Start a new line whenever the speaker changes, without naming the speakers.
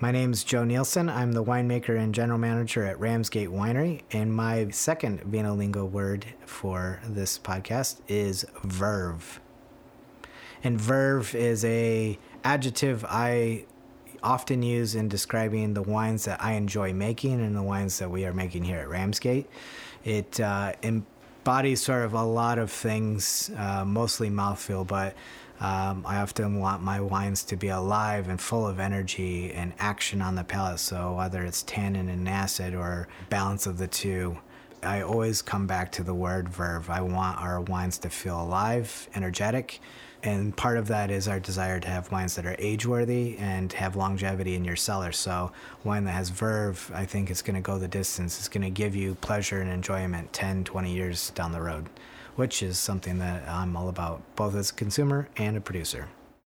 My name is Joe Nielsen. I'm the winemaker and general manager at Ram's Gate Winery. And my second Vino Lingo word for this podcast is verve. And verve is a adjective I often use in describing the wines that I enjoy making and the wines that we are making here at Ram's Gate. It uh, embodies sort of a lot of things, uh, mostly mouthfeel, but um, I often want my wines to be alive and full of energy and action on the palate. So whether it's tannin and acid or balance of the two, I always come back to the word verve. I want our wines to feel alive, energetic, and part of that is our desire to have wines that are age worthy and have longevity in your cellar. So, wine that has verve, I think it's going to go the distance. It's going to give you pleasure and enjoyment 10, 20 years down the road which is something that I'm all about, both as a consumer and a producer.